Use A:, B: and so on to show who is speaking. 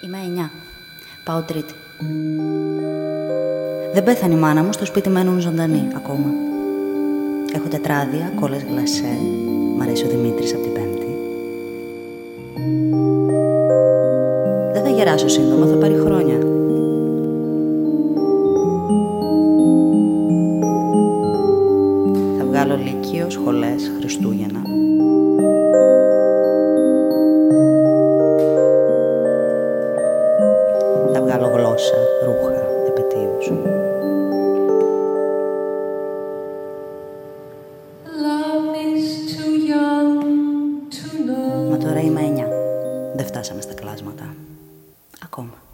A: Είμαι 9. Πάω τρίτη. Δεν πέθανε η μάνα μου, στο σπίτι μένουν ζωντανοί ακόμα. Έχω τετράδια, κόλλες γλασέ. Μ' αρέσει ο Δημήτρης από την πέμπτη. Δεν θα γεράσω σύντομα, θα πάρει χρόνια. Θα βγάλω λύκειο, σχολές, Χριστούγεννα. Γλώσσα, ρούχα, επαιτίους.
B: Love is too young to know.
A: Μα τώρα είμαι 9. Δεν φτάσαμε στα κλάσματα. Ακόμα.